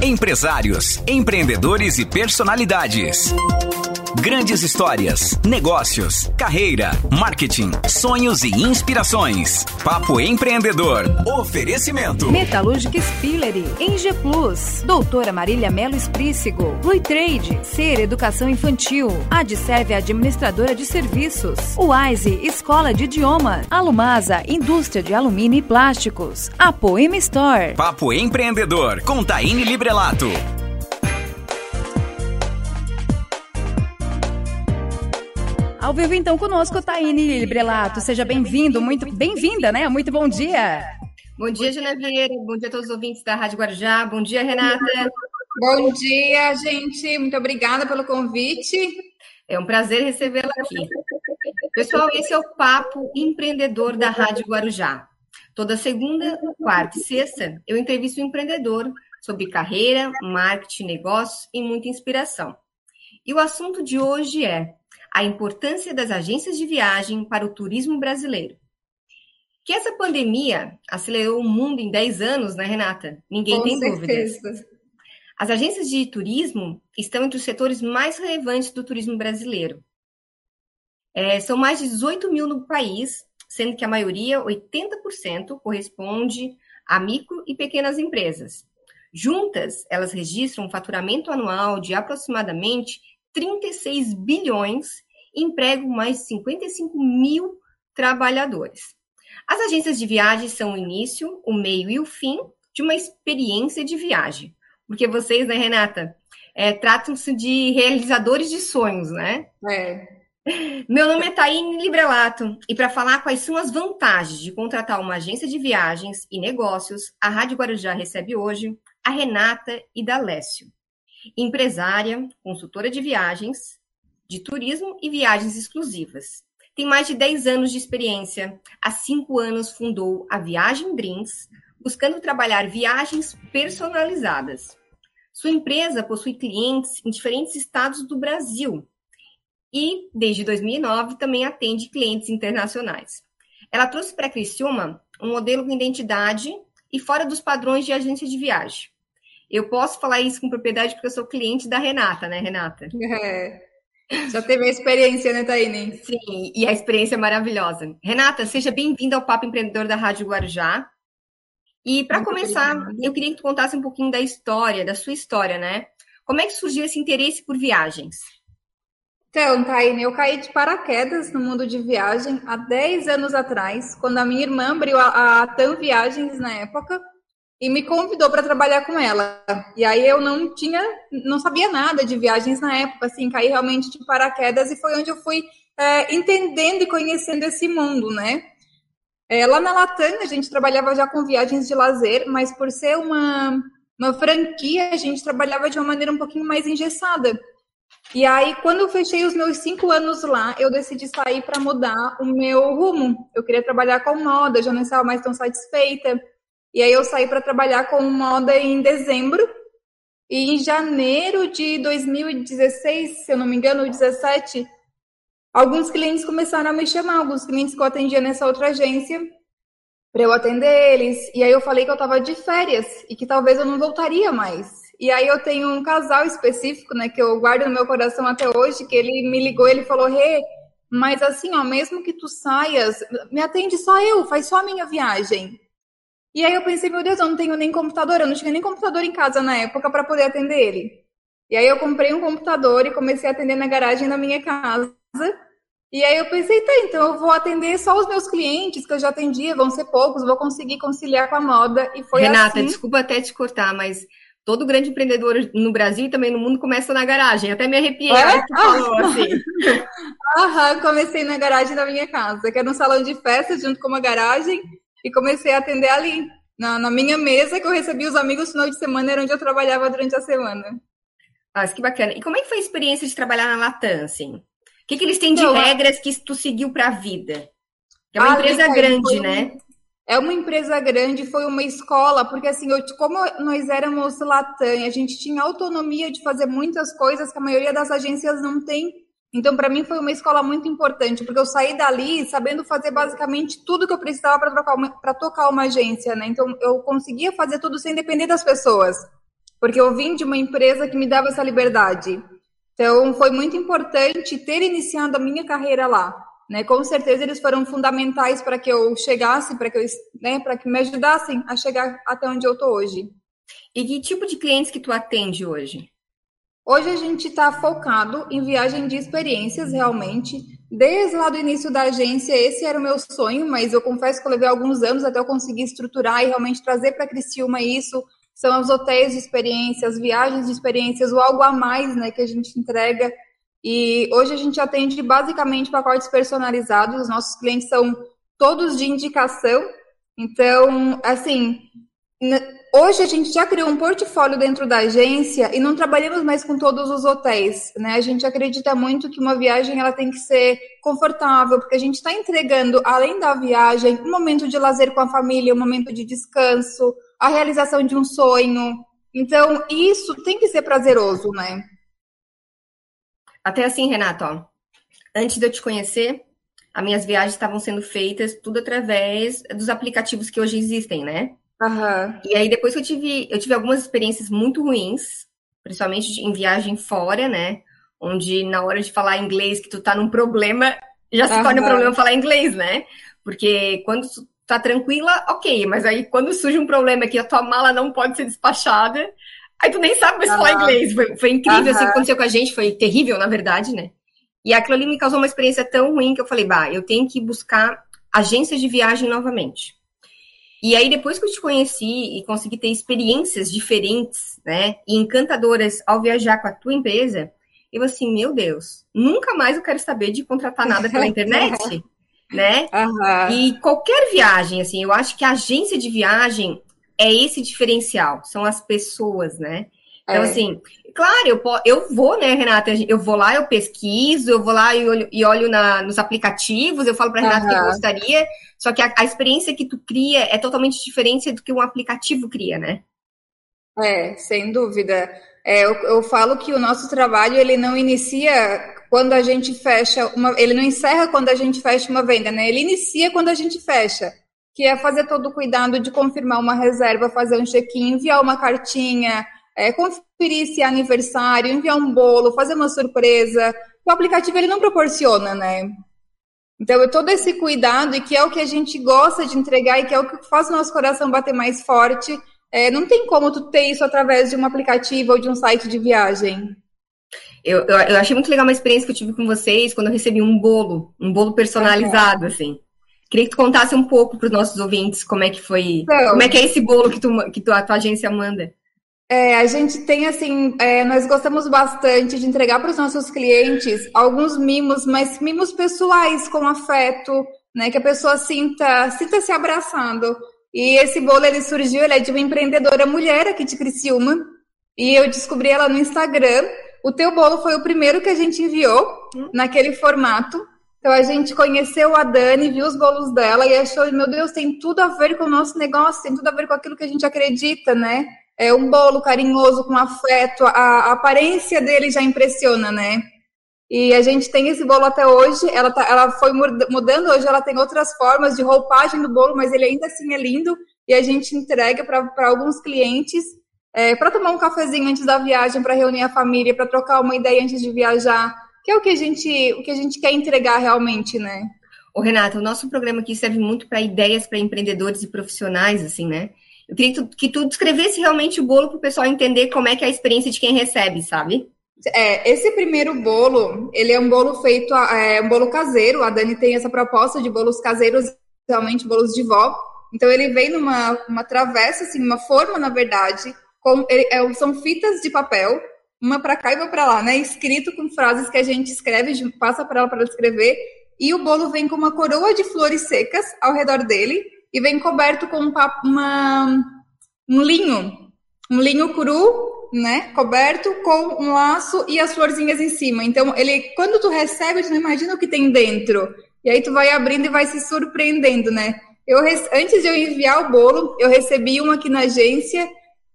Empresários, empreendedores e personalidades. Grandes histórias, negócios, carreira, marketing, sonhos e inspirações. Papo empreendedor. Oferecimento. Metalúrgica Spillery, Eng Plus, Doutora Marília Melo Esprícigo, Rui Trade, Ser Educação Infantil, Adserve Administradora de Serviços, Wise Escola de Idioma, Alumasa Indústria de Alumínio e Plásticos, Apoema Store. Papo empreendedor com Taine Librelato. Ao vivo então conosco, Taine Librelato. Seja bem-vindo, muito bem-vinda, né? Muito bom dia. Bom dia, Gina Vieira. Bom dia a todos os ouvintes da Rádio Guarujá. Bom dia, Renata. Bom dia, gente. Muito obrigada pelo convite. É um prazer recebê-la aqui. Pessoal, esse é o Papo Empreendedor da Rádio Guarujá. Toda segunda, quarta e sexta, eu entrevisto um empreendedor sobre carreira, marketing, negócios e muita inspiração. E o assunto de hoje é a importância das agências de viagem para o turismo brasileiro. Que essa pandemia acelerou o mundo em 10 anos, né, Renata? Ninguém Com tem certeza. dúvidas. As agências de turismo estão entre os setores mais relevantes do turismo brasileiro. É, são mais de 18 mil no país, sendo que a maioria, 80%, corresponde a micro e pequenas empresas. Juntas, elas registram um faturamento anual de aproximadamente 36 bilhões e empregam mais de 55 mil trabalhadores. As agências de viagem são o início, o meio e o fim de uma experiência de viagem. Porque vocês, né, Renata, é, tratam-se de realizadores de sonhos, né? É. Meu nome é Taine Librelato e para falar quais são as vantagens de contratar uma agência de viagens e negócios, a Rádio Guarujá recebe hoje a Renata Idalécio, empresária, consultora de viagens, de turismo e viagens exclusivas. Tem mais de 10 anos de experiência. Há cinco anos fundou a Viagem Dreams, buscando trabalhar viagens personalizadas. Sua empresa possui clientes em diferentes estados do Brasil e, desde 2009, também atende clientes internacionais. Ela trouxe para a Criciúma um modelo com identidade e fora dos padrões de agência de viagem. Eu posso falar isso com propriedade porque eu sou cliente da Renata, né, Renata? É. Já teve a experiência, né, Taine? Sim, e a experiência é maravilhosa. Renata, seja bem-vinda ao Papo Empreendedor da Rádio Guarujá. E para começar, obrigada. eu queria que tu contasse um pouquinho da história, da sua história, né? Como é que surgiu esse interesse por viagens? Então, Taine, eu caí de paraquedas no mundo de viagem há 10 anos atrás, quando a minha irmã abriu a, a TAM Viagens na época e me convidou para trabalhar com ela. E aí eu não tinha, não sabia nada de viagens na época, assim, caí realmente de paraquedas e foi onde eu fui é, entendendo e conhecendo esse mundo, né? É, lá na Latam a gente trabalhava já com viagens de lazer, mas por ser uma, uma franquia, a gente trabalhava de uma maneira um pouquinho mais engessada. E aí, quando eu fechei os meus cinco anos lá, eu decidi sair para mudar o meu rumo. Eu queria trabalhar com moda, já não estava mais tão satisfeita. E aí eu saí para trabalhar com moda em dezembro. E em janeiro de 2016, se eu não me engano, 17, alguns clientes começaram a me chamar, alguns clientes que eu atendia nessa outra agência, para eu atender eles. E aí eu falei que eu estava de férias e que talvez eu não voltaria mais. E aí eu tenho um casal específico, né, que eu guardo no meu coração até hoje, que ele me ligou, ele falou: "Rê, mas assim, ó, mesmo que tu saias, me atende só eu, faz só a minha viagem". E aí eu pensei, meu Deus, eu não tenho nem computador, eu não tinha nem computador em casa na época para poder atender ele. E aí eu comprei um computador e comecei a atender na garagem da minha casa. E aí eu pensei, tá, então eu vou atender só os meus clientes que eu já atendia, vão ser poucos, vou conseguir conciliar com a moda. E foi Renata, assim... desculpa até te cortar, mas todo grande empreendedor no Brasil e também no mundo começa na garagem. Até me arrepiei é? falou assim. Aham, comecei na garagem da minha casa, que era um salão de festa junto com uma garagem, e comecei a atender ali, na, na minha mesa, que eu recebia os amigos no final de semana, era onde eu trabalhava durante a semana. Ah, que bacana. E como é que foi a experiência de trabalhar na Latam, assim? O que, que eles têm de Então, regras que tu seguiu para a vida? É uma Ah, empresa Lica, grande, um- né? É uma empresa grande, foi uma escola, porque assim, eu, como nós éramos Latam, a gente tinha autonomia de fazer muitas coisas que a maioria das agências não tem. Então, para mim, foi uma escola muito importante, porque eu saí dali sabendo fazer basicamente tudo que eu precisava para tocar, uma- agência, né? Então, eu conseguia fazer tudo sem depender das pessoas. porque eu vim de uma empresa que me dava essa liberdade. Então, foi muito importante ter iniciado a minha carreira lá. Né? Com certeza, eles foram fundamentais para que eu chegasse, para que, né, para que me ajudassem a chegar até onde eu estou hoje. E que tipo de clientes que tu atende hoje? Hoje a gente está focado em viagem de experiências, realmente. Desde lá do início da agência, esse era o meu sonho, mas eu confesso que eu levei alguns anos até eu conseguir estruturar e realmente trazer para Criciúma isso. São os hotéis de experiências, viagens de experiências, o algo a mais né, que a gente entrega. E hoje a gente atende basicamente pacotes personalizados. Os nossos clientes são todos de indicação. Então, assim, Hoje a gente já criou um portfólio dentro da agência e não trabalhamos mais com todos os hotéis, né? A gente acredita muito que uma viagem ela tem que ser confortável, porque a gente está entregando, além da viagem, um momento de lazer com a família, um momento de descanso, a realização de um sonho. Então, isso tem que ser prazeroso, né? Até assim, Renato, ó, antes de eu te conhecer, as minhas viagens estavam sendo feitas tudo através dos aplicativos que hoje existem, né? Uhum. E aí, depois que eu tive, eu tive algumas experiências muito ruins, principalmente em viagem fora, né? Onde na hora de falar inglês, que tu tá num problema, já se uhum. torna um problema falar inglês, né? Porque quando tu tá tranquila, ok, mas aí quando surge um problema que a tua mala não pode ser despachada, aí tu nem sabe mais uhum. falar inglês. Foi, foi incrível, assim, o que aconteceu com a gente, foi terrível, na verdade, né? E aquilo ali me causou uma experiência tão ruim que eu falei, bah, eu tenho que buscar agências de viagem novamente. E aí, depois que eu te conheci e consegui ter experiências diferentes, né, e encantadoras ao viajar com a tua empresa, eu assim, meu Deus, nunca mais eu quero saber de contratar nada pela internet, né? Uhum. E qualquer viagem, assim, eu acho que a agência de viagem é esse diferencial, são as pessoas, né? Então, é. assim, claro, eu, eu vou, né, Renata? Eu vou lá, eu pesquiso, eu vou lá e olho, e olho na, nos aplicativos, eu falo para Renata uhum. que eu gostaria, só que a, a, experiência que tu cria é totalmente diferente do que um aplicativo cria, né? É, sem dúvida. É, eu, eu falo que o nosso trabalho ele não inicia quando a gente fecha uma, ele não encerra quando a gente fecha uma venda, né? Ele inicia quando a gente fecha, que é fazer todo o cuidado de confirmar uma reserva, fazer um check-in, enviar uma cartinha, é, conferir se é aniversário, enviar um bolo, fazer uma surpresa. O aplicativo ele não proporciona, né? Então, é todo esse cuidado, e que é o que a gente gosta de entregar, e que é o que faz o nosso coração bater mais forte, é, não tem como tu ter isso através de um aplicativo ou de um site de viagem. Eu, eu, eu, achei muito legal uma experiência que eu tive com vocês quando eu recebi um bolo, um bolo personalizado, é. assim. Queria que tu contasse um pouco para os nossos ouvintes como é que foi, então, como é que é esse bolo que, tu, que tu, a tua agência manda. É, a gente tem assim, é, nós gostamos bastante de entregar para os nossos clientes alguns mimos, mas mimos pessoais com afeto, né, que a pessoa sinta, sinta se abraçando. E esse bolo ele surgiu, ele é de uma empreendedora mulher aqui de Criciúma, e eu descobri ela no Instagram. O teu bolo foi o primeiro que a gente enviou naquele formato. Então a gente conheceu a Dani, viu os bolos dela e achou, meu Deus, tem tudo a ver com o nosso negócio, tem tudo a ver com aquilo que a gente acredita, né? É um bolo carinhoso com afeto, a, a, aparência dele já impressiona, né? E a gente tem esse bolo até hoje, ela, tá, ela foi mudando, hoje ela tem outras formas de roupagem do bolo, mas ele ainda assim é lindo e a gente entrega para alguns clientes é, para tomar um cafezinho antes da viagem, para reunir a família, para trocar uma ideia antes de viajar, que é o que a gente, o que a gente quer entregar realmente, né? Ô, Renata, o nosso programa aqui serve muito para ideias para empreendedores e profissionais, assim, né? Eu queria que tu, que tu descrevesse realmente o bolo para o pessoal entender como é que é a experiência de quem recebe, sabe? É, esse primeiro bolo, ele é um bolo feito, é um bolo caseiro. A Dani tem essa proposta de bolos caseiros, realmente bolos de vó. Então ele vem numa uma travessa, assim, uma forma, na verdade, com, ele, é, são fitas de papel, uma para cá e uma para lá, né? Escrito com frases que a gente escreve, passa para ela para escrever. E o bolo vem com uma coroa de flores secas ao redor dele e vem coberto com um, uma, um linho, um linho cru, né, coberto com um laço e as florzinhas em cima. Então, ele, quando tu recebe, tu não imagina o que tem dentro. E aí tu vai abrindo e vai se surpreendendo, né? Eu, antes de eu enviar o bolo, eu recebi um aqui na agência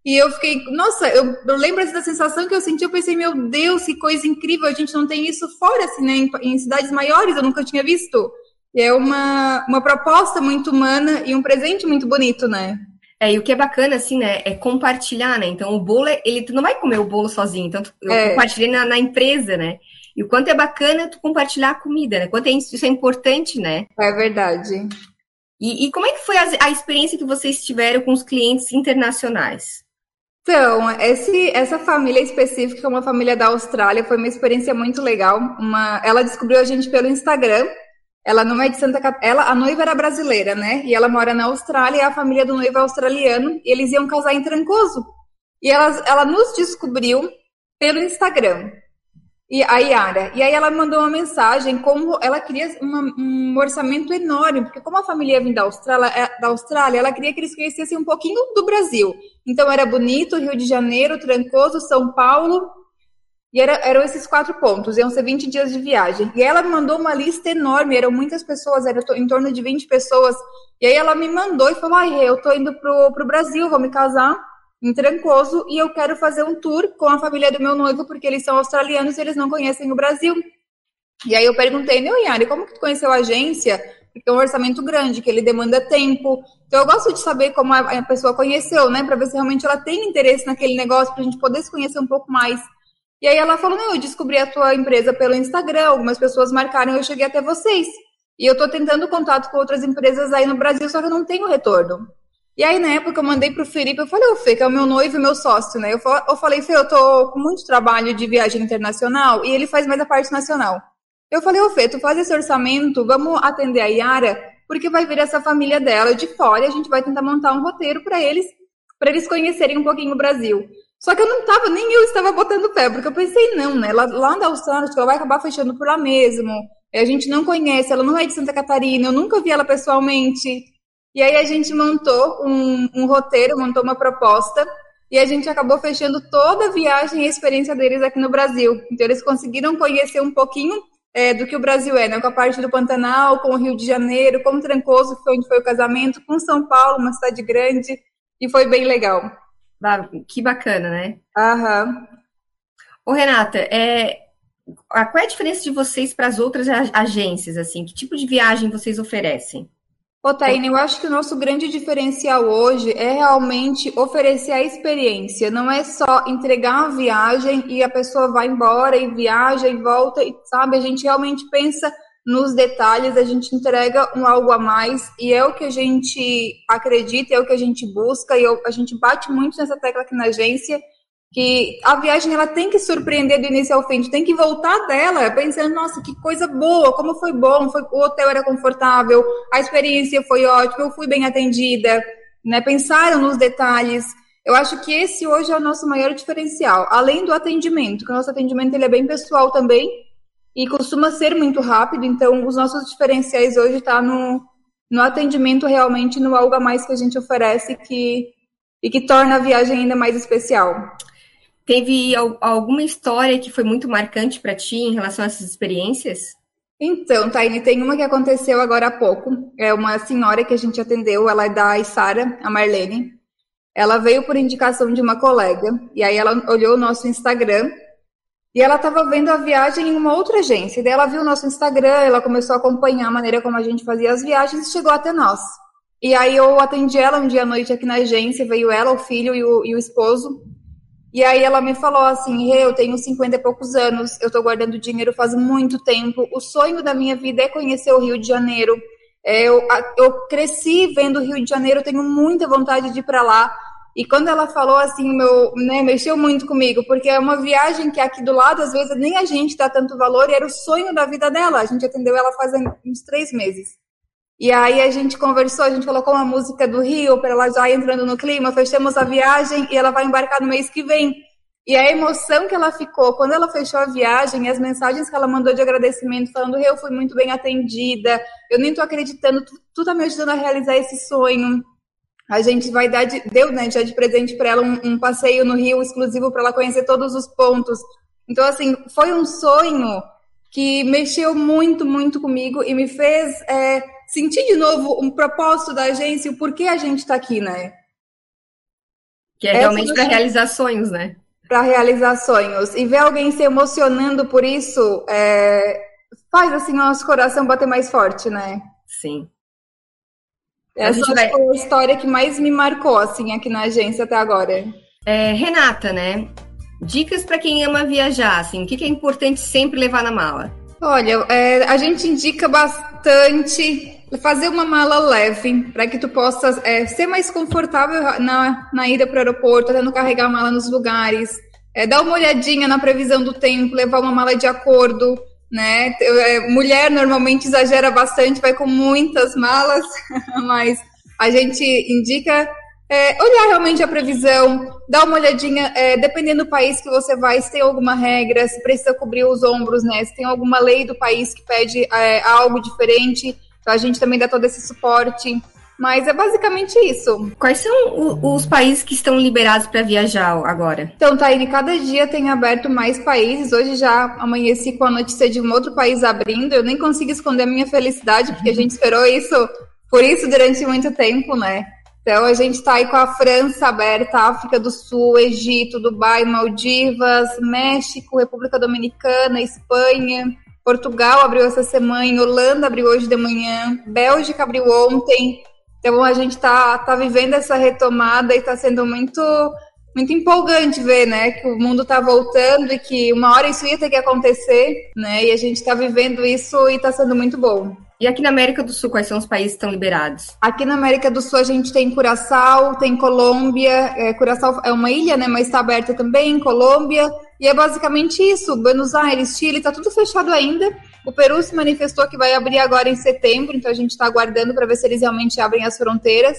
e eu fiquei, nossa, eu, eu lembro da sensação que eu senti, eu pensei, meu Deus, que coisa incrível, a gente não tem isso fora, assim, né? Em, em cidades maiores, eu nunca tinha visto. E é uma, uma proposta muito humana e um presente muito bonito, né? É, e o que é bacana, assim, né, é compartilhar, né? Então, o bolo, ele, tu não vai comer o bolo sozinho, então tu, eu É. compartilhei na, na empresa, né? E o quanto é bacana tu compartilhar a comida, né? Quanto é, isso é importante, né? É verdade. E, e como é que foi a, a experiência que vocês tiveram com os clientes internacionais? Então, esse, essa família específica, é uma família da Austrália, foi uma experiência muito legal. Uma, ela descobriu a gente pelo Instagram. Ela não é de Santa Catarina. A noiva era brasileira, né? E ela mora na Austrália a família do noivo é australiano. E eles iam casar em Trancoso. E ela, ela nos descobriu pelo Instagram. E a Yara. E aí ela mandou uma mensagem como ela queria uma- um orçamento enorme, porque como a família ia vir da Austrália, é, da Austrália, ela queria que eles conhecessem um pouquinho do Brasil. Então era bonito, Rio de Janeiro, Trancoso, São Paulo. E era- eram esses quatro pontos, iam ser 20 dias de viagem. E ela me mandou uma lista enorme, eram muitas pessoas, era em torno de 20 pessoas. E aí ela me mandou e falou: Ai, eu tô indo pro, pro Brasil, vou me casar em Trancoso e eu quero fazer um tour com a família do meu noivo, porque eles são australianos e eles não conhecem o Brasil. E aí eu perguntei, meu Yari, como que tu conheceu a agência? Porque é um orçamento grande, que ele demanda tempo. Então eu gosto de saber como a a pessoa conheceu, né? Pra ver se realmente ela tem interesse naquele negócio, pra gente poder se conhecer um pouco mais. E aí ela falou, não, eu descobri a tua empresa pelo Instagram, algumas pessoas marcaram eu cheguei até vocês. E eu tô tentando contato com outras empresas aí no Brasil, só que eu não tenho retorno. E aí, na época, eu mandei pro Felipe, eu falei, ô Fê, que é o meu noivo e meu sócio, né? Eu, eu falei, Fê, eu tô com muito trabalho de viagem internacional e ele faz mais a parte nacional. Eu falei, ô Fê, tu faz esse orçamento, vamos atender a Yara, porque vai vir essa família dela de fora e a gente vai tentar montar um roteiro para eles, para eles conhecerem um pouquinho o Brasil. Só que eu não tava, nem eu estava botando pé, porque eu pensei, não, né? Lá, lá da Austrália, ela vai acabar fechando por lá mesmo. A gente não conhece, ela não é de Santa Catarina, eu nunca vi ela pessoalmente. E aí a gente montou um, um roteiro, montou uma proposta, e a gente acabou fechando toda a viagem e a experiência deles aqui no Brasil. Então eles conseguiram conhecer um pouquinho é, do que o Brasil é, né? Com a parte do Pantanal, com o Rio de Janeiro, com Trancoso, que foi onde foi o casamento, com São Paulo, uma cidade grande, e foi bem legal. Ah, Que bacana, né? Aham. Ô, Renata, é, qual é a diferença de vocês para as outras agências, assim? Que tipo de viagem vocês oferecem? Ô, Taine, eu acho que o nosso grande diferencial hoje é realmente oferecer a experiência. Não é só entregar a viagem e a pessoa vai embora e viaja e volta, e sabe? A gente realmente pensa nos detalhes, a gente entrega um algo a mais e é o que a gente acredita, é o que a gente busca e a gente bate muito nessa tecla aqui na agência que a viagem ela tem que surpreender do início ao fim, tem que voltar dela pensando, nossa, que coisa boa, como foi bom, foi, o hotel era confortável, a experiência foi ótima, eu fui bem atendida, né? Pensaram nos detalhes. Eu acho que esse hoje é o nosso maior diferencial, além do atendimento, que o nosso atendimento ele é bem pessoal também e costuma ser muito rápido, então os nossos diferenciais hoje tá no, no atendimento realmente, no algo a mais que a gente oferece que, e que torna a viagem ainda mais especial. Teve al- alguma história que foi muito marcante para ti em relação a essas experiências? Então, Taine, tem uma que aconteceu agora há pouco. É uma senhora que a gente atendeu, ela é da Isara, a Marlene. Ela veio por indicação de uma colega, e aí ela olhou o nosso Instagram, e ela estava vendo a viagem em uma outra agência. E daí ela viu o nosso Instagram, ela começou a acompanhar a maneira como a gente fazia as viagens e chegou até nós. E aí eu atendi ela um dia à noite aqui na agência, veio ela, o filho e o, e o esposo. E aí ela me falou assim, Rê, eu tenho 50 e poucos anos, eu tô guardando dinheiro faz muito tempo, o sonho da minha vida é conhecer o Rio de Janeiro. É, eu, eu cresci vendo o Rio de Janeiro, tenho muita vontade de ir para lá. E quando ela falou assim, meu, né, mexeu muito comigo, porque é uma viagem que aqui do lado, às vezes, nem a gente dá tanto valor, e era o sonho da vida dela. A gente atendeu ela faz uns três meses. E aí a gente conversou, a gente colocou uma música do Rio para ela já entrando no clima, fechamos a viagem e ela vai embarcar no mês que vem. E a emoção que ela ficou quando ela fechou a viagem, as mensagens que ela mandou de agradecimento, falando, eu fui muito bem atendida, eu nem tô acreditando, tu, tu tá me ajudando a realizar esse sonho. A gente vai dar, de, deu né, já de presente para ela um, um passeio no Rio exclusivo para ela conhecer todos os pontos. Então, assim, foi um sonho que mexeu muito, muito comigo e me fez é, sentir de novo um propósito da agência, o porquê a gente está aqui, né? Que é realmente do para realizar sonhos, né? Para realizar sonhos. E ver alguém se emocionando por isso é, faz assim o nosso coração bater mais forte, né? Sim. Essa vai... foi a história que mais me marcou, assim, aqui na agência até agora. É, Renata, né? Dicas para quem ama viajar, assim, o que, que é importante sempre levar na mala? Olha, é, a gente indica bastante fazer uma mala leve para que tu possa é, ser mais confortável na, na ida para o aeroporto, tendo carregar a mala nos lugares, é, dar uma olhadinha na previsão do tempo, levar uma mala de acordo, né? É, mulher normalmente exagera bastante, vai com muitas malas, mas a gente indica é, olhar realmente a previsão, dar uma olhadinha, é, dependendo do país que você vai, se tem alguma regra, se precisa cobrir os ombros, né? Se tem alguma lei do país que pede é, algo diferente, então a gente também dá todo esse suporte. Mas é basicamente isso. Quais são os países que estão liberados para viajar agora? Então, Taine, cada dia tem aberto mais países. Hoje já amanheci com a notícia de um outro país abrindo. Eu nem consigo esconder a minha felicidade, porque a gente esperou isso por isso durante muito tempo, né? Então a gente está aí com a França aberta, África do Sul, Egito, Dubai, Maldivas, México, República Dominicana, Espanha, Portugal abriu essa semana, Holanda abriu hoje de manhã, Bélgica abriu ontem. Então a gente está tá vivendo essa retomada e está sendo muito muito empolgante ver, né, que o mundo está voltando e que uma hora isso ia ter que acontecer, né, e a gente está vivendo isso e está sendo muito bom. E aqui na América do Sul, quais são os países que estão liberados? Aqui na América do Sul a gente tem Curaçao, tem Colômbia. É, Curaçao é uma ilha, né? Mas está aberta também, Colômbia. E é basicamente isso. Buenos Aires, Chile, está tudo fechado ainda. O Peru se manifestou que vai abrir agora em setembro, então a gente está aguardando para ver se eles realmente abrem as fronteiras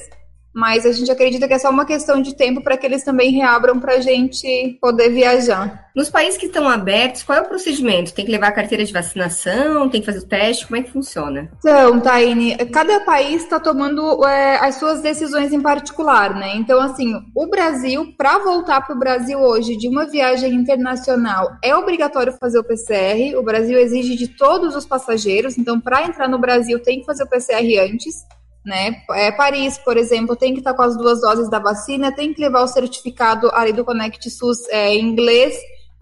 mas a gente acredita que é só uma questão de tempo para que eles também reabram para a gente poder viajar. Nos países que estão abertos, qual é o procedimento? Tem que levar a carteira de vacinação? Tem que fazer o teste? Como é que funciona? Então, Taine, cada país está tomando é, as suas decisões em particular, né? Então, assim, o Brasil, para voltar para o Brasil hoje de uma viagem internacional, é obrigatório fazer o PCR. O Brasil exige de todos os passageiros, então, para entrar no Brasil, tem que fazer o PCR antes né? É, Paris, por exemplo, tem que estar com as duas doses da vacina, tem que levar o certificado ali do Connect SUS é, em inglês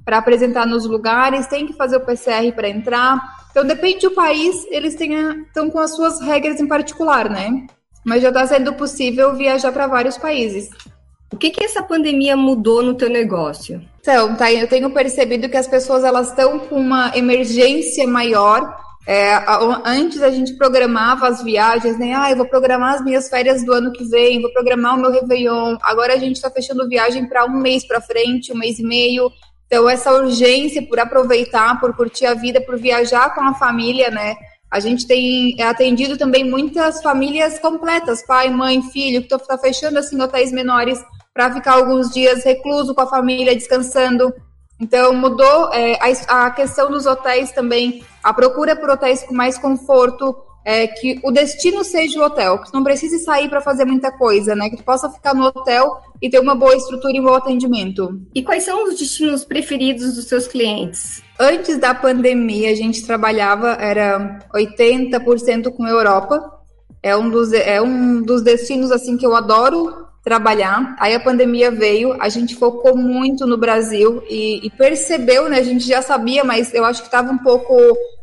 para apresentar nos lugares, tem que fazer o PCR para entrar. Então, depende do país, eles estão com as suas regras em particular, né? Mas já está sendo possível viajar para vários países. O que, que essa pandemia mudou no teu negócio? Então, tá, eu tenho percebido que as pessoas elas estão com uma emergência maior é, antes a gente programava as viagens, né? Ah, eu vou programar as minhas férias do ano que vem, vou programar o meu Réveillon. Agora a gente está fechando viagem para um mês para frente, um mês e meio. Então, essa urgência por aproveitar, por curtir a vida, por viajar com a família, né? A gente tem atendido também muitas famílias completas, pai, mãe, filho, que estão tá fechando assim hotéis menores para ficar alguns dias recluso com a família, descansando. Então, mudou é, a, a, questão dos hotéis também, a procura por hotéis com mais conforto, é, que o destino seja o hotel, que tu não precise sair para fazer muita coisa, né? Que tu possa ficar no hotel e ter uma boa estrutura e um bom atendimento. E quais são os destinos preferidos dos seus clientes? Antes da pandemia, a gente trabalhava, era 80% com a Europa. É um dos, é um dos destinos assim que eu adoro trabalhar. Aí a pandemia veio, a gente focou muito no Brasil e, e percebeu, né? A gente já sabia, mas eu acho que estava um pouco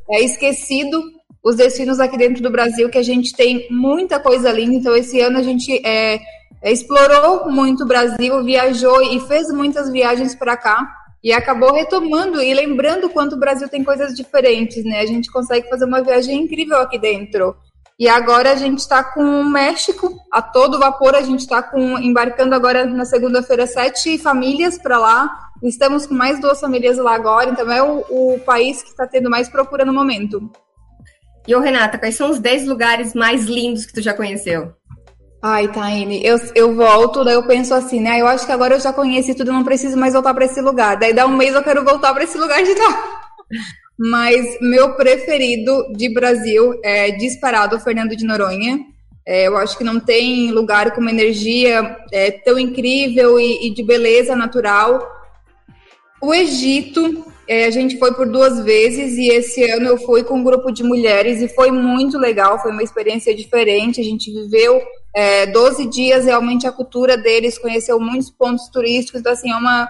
é, esquecido os destinos aqui dentro do Brasil, que a gente tem muita coisa linda. Então, esse ano a gente é, explorou muito o Brasil, viajou e fez muitas viagens para cá. E acabou retomando e lembrando quanto o Brasil tem coisas diferentes, né? A gente consegue fazer uma viagem incrível aqui dentro. E agora a gente está com o México a todo vapor. A gente está embarcando agora na segunda-feira sete famílias para lá. Estamos com mais duas famílias lá agora, então é o, o país que está tendo mais procura no momento. E ô Renata, quais são os 10 lugares mais lindos que tu já conheceu? Ai, Taine, eu, eu volto, daí eu penso assim, né? Eu acho que agora eu já conheci tudo, não preciso mais voltar para esse lugar. Daí dá um mês eu quero voltar para esse lugar de novo. Mas meu preferido de Brasil é disparado Fernando de Noronha. É, eu acho que não tem lugar com uma energia é, tão incrível e, e, de beleza natural. O Egito, é, a gente foi por duas vezes e esse ano eu fui com um grupo de mulheres e foi muito legal, foi uma experiência diferente. A gente viveu é, 12 dias realmente a cultura deles, conheceu muitos pontos turísticos, então assim, é uma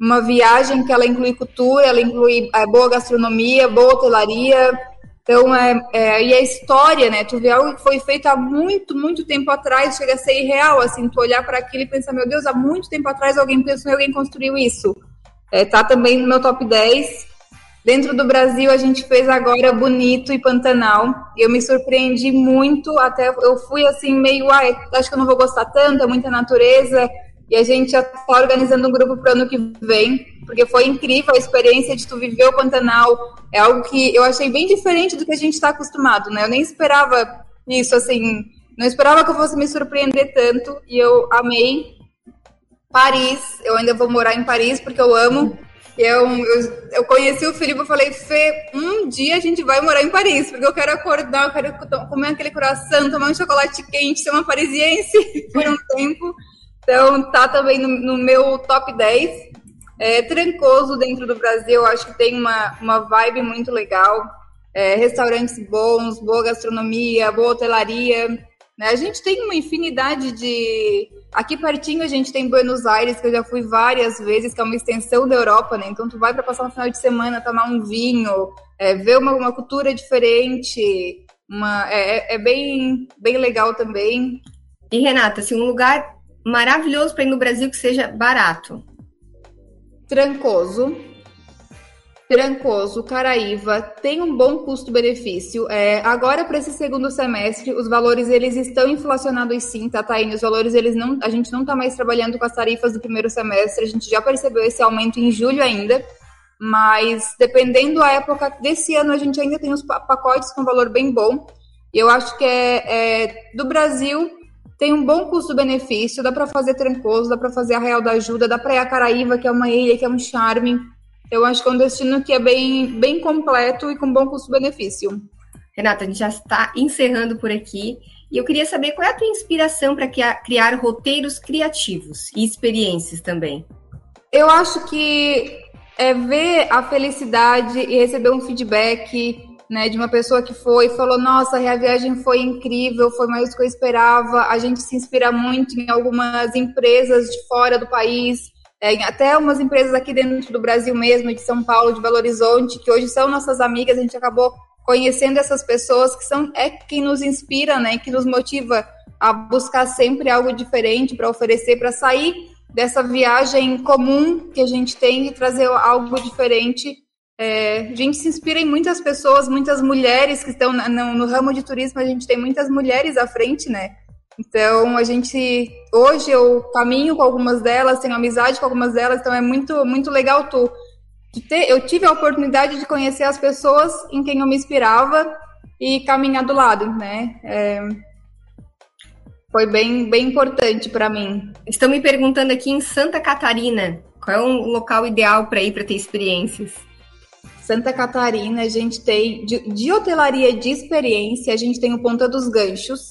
uma viagem que ela inclui cultura, ela inclui é, boa gastronomia, boa hotelaria. Então, é, é, e a história, né? Tu vê algo que foi feito há muito, muito tempo atrás, chega a ser irreal, assim, tu olhar para aquilo e pensar, meu Deus, há muito tempo atrás alguém pensou e alguém construiu isso. É, tá também no meu top 10. Dentro do Brasil, a gente fez agora Bonito e Pantanal. Eu me surpreendi muito, até eu fui assim, meio, ah, acho que eu não vou gostar tanto, é muita natureza. E a gente já está organizando um grupo para o ano que vem, porque foi incrível a experiência de tu viver o Pantanal. É algo que eu achei bem diferente do que a gente está acostumado, né? Eu nem esperava isso, assim, não esperava que eu fosse me surpreender tanto e eu amei. Paris, eu ainda vou morar em Paris porque eu amo. Eu, eu, eu conheci o Felipe e falei, Fê, um dia a gente vai morar em Paris, porque eu quero acordar, eu quero comer aquele coração, tomar um chocolate quente, ser uma parisiense por um tempo. Então, tá também no, no meu top 10. É, Trancoso dentro do Brasil, acho que tem uma, uma vibe muito legal. É, restaurantes bons, boa gastronomia, boa hotelaria. Né? A gente tem uma infinidade de. Aqui pertinho a gente tem Buenos Aires, que eu já fui várias vezes, que é uma extensão da Europa, né? Então tu vai para passar um final de semana, tomar um vinho, é, ver uma, uma cultura diferente. Uma, é, é bem, bem legal também. E Renata, se um lugar maravilhoso para ir no Brasil que seja barato? Trancoso. Trancoso, Caraíva, tem um bom custo-benefício. É, agora, para esse segundo semestre, os valores eles estão inflacionados sim, tá, Taine? Os valores, eles não, a gente não está mais trabalhando com as tarifas do primeiro semestre, a gente já percebeu esse aumento em julho ainda, mas dependendo da época desse ano, a gente ainda tem os pacotes com valor bem bom. E eu acho que é, é do Brasil, tem um bom custo-benefício, dá para fazer Trancoso, dá para fazer Arraial da Ajuda, dá para ir a Caraíva, que é uma ilha, que é um charme. Eu acho que é um destino que é bem, bem completo e com bom custo-benefício. Renata, a gente já está encerrando por aqui. E eu queria saber qual é a tua inspiração para criar, criar roteiros criativos e experiências também. Eu acho que é ver a felicidade e receber um feedback né, de uma pessoa que foi e falou: Nossa, a viagem foi incrível, foi mais do que eu esperava. A gente se inspira muito em algumas empresas de fora do país, é, até umas empresas aqui dentro do Brasil mesmo, de São Paulo, de Belo Horizonte, que hoje são nossas amigas. A gente acabou conhecendo essas pessoas que são é quem nos inspira, né, que nos motiva a buscar sempre algo diferente para oferecer, para sair dessa viagem comum que a gente tem e trazer algo diferente é, a gente se inspira em muitas pessoas, muitas mulheres que estão no, no, ramo de turismo, a gente tem muitas mulheres à frente, né? Então, a gente, hoje eu caminho com algumas delas, tenho amizade com algumas delas, então é muito, muito legal tu, ter, eu tive a oportunidade de conhecer as pessoas em quem eu me inspirava e caminhar do lado, né? É, foi bem, bem importante para mim. Estão me perguntando aqui em Santa Catarina, qual é um local ideal para ir para ter experiências? Santa Catarina, a gente tem de, de, hotelaria de experiência, a gente tem o Ponta dos Ganchos,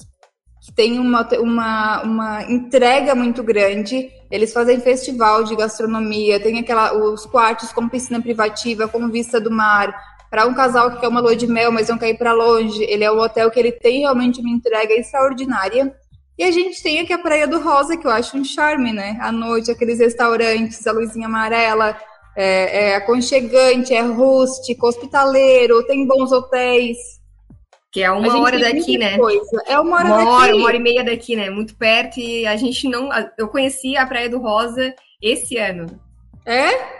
que tem uma, uma, uma entrega muito grande. Eles fazem festival de gastronomia, tem aquela, os quartos com piscina privativa, com vista do mar. Para um casal que quer uma lua de mel, mas não quer ir para longe, ele é um hotel que ele tem realmente uma entrega extraordinária. E a gente tem aqui a Praia do Rosa, que eu acho um charme, né? À noite, aqueles restaurantes, a luzinha amarela, é, é aconchegante, é rústico, hospitaleiro, tem bons hotéis. Que é uma hora daqui, né? Coisa. É uma hora uma daqui. Hora, uma hora e meia daqui, né? Muito perto. E a gente não. Eu conheci a Praia do Rosa esse ano. É?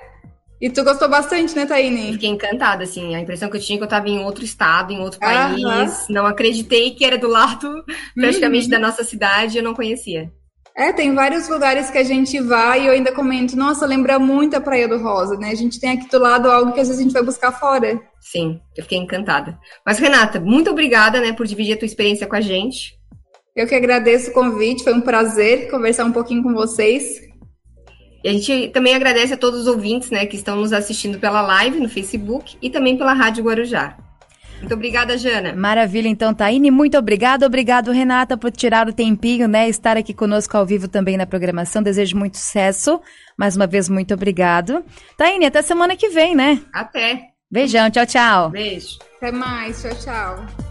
E tu gostou bastante, né, Taine? Fiquei encantada, assim. A impressão que eu tinha é que eu estava em outro estado, em outro país. Não acreditei que era do lado, praticamente, uhum. da nossa cidade. Eu não conhecia. É, tem vários lugares que a gente vai e eu ainda comento, nossa, lembra muito a Praia do Rosa, né? A gente tem aqui do lado algo que às vezes a gente vai buscar fora. Sim, eu fiquei encantada. Mas, Renata, muito obrigada, né, por dividir a tua experiência com a gente. Eu que agradeço o convite, foi um prazer conversar um pouquinho com vocês. E a gente também agradece a todos os ouvintes, né, que estão nos assistindo pela live no Facebook e também pela Rádio Guarujá. Muito obrigada, Jana. Maravilha, então, Taine, muito obrigada. Obrigado, Renata, por tirar o tempinho, né? Estar aqui conosco ao vivo também na programação. Desejo muito sucesso. Mais uma vez, muito obrigado. Taine, até semana que vem, né? Até. Beijão, tchau, tchau. Beijo. Até mais, tchau, tchau.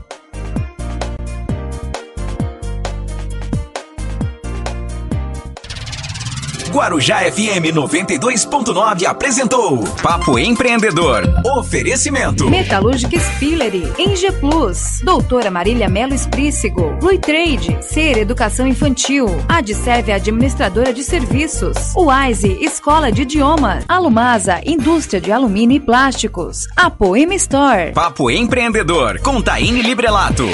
Guarujá FM 92.9 apresentou Papo Empreendedor. Oferecimento. Metalúrgica Spillery, Eng Plus, Doutora Marília Melo Esprícigo, Blue Trade, Ser Educação Infantil, Adserve Administradora de Serviços, Wise Escola de Idiomas, Alumasa Indústria de Alumínio e Plásticos, Apoema Store. Papo Empreendedor com Taine Librelato.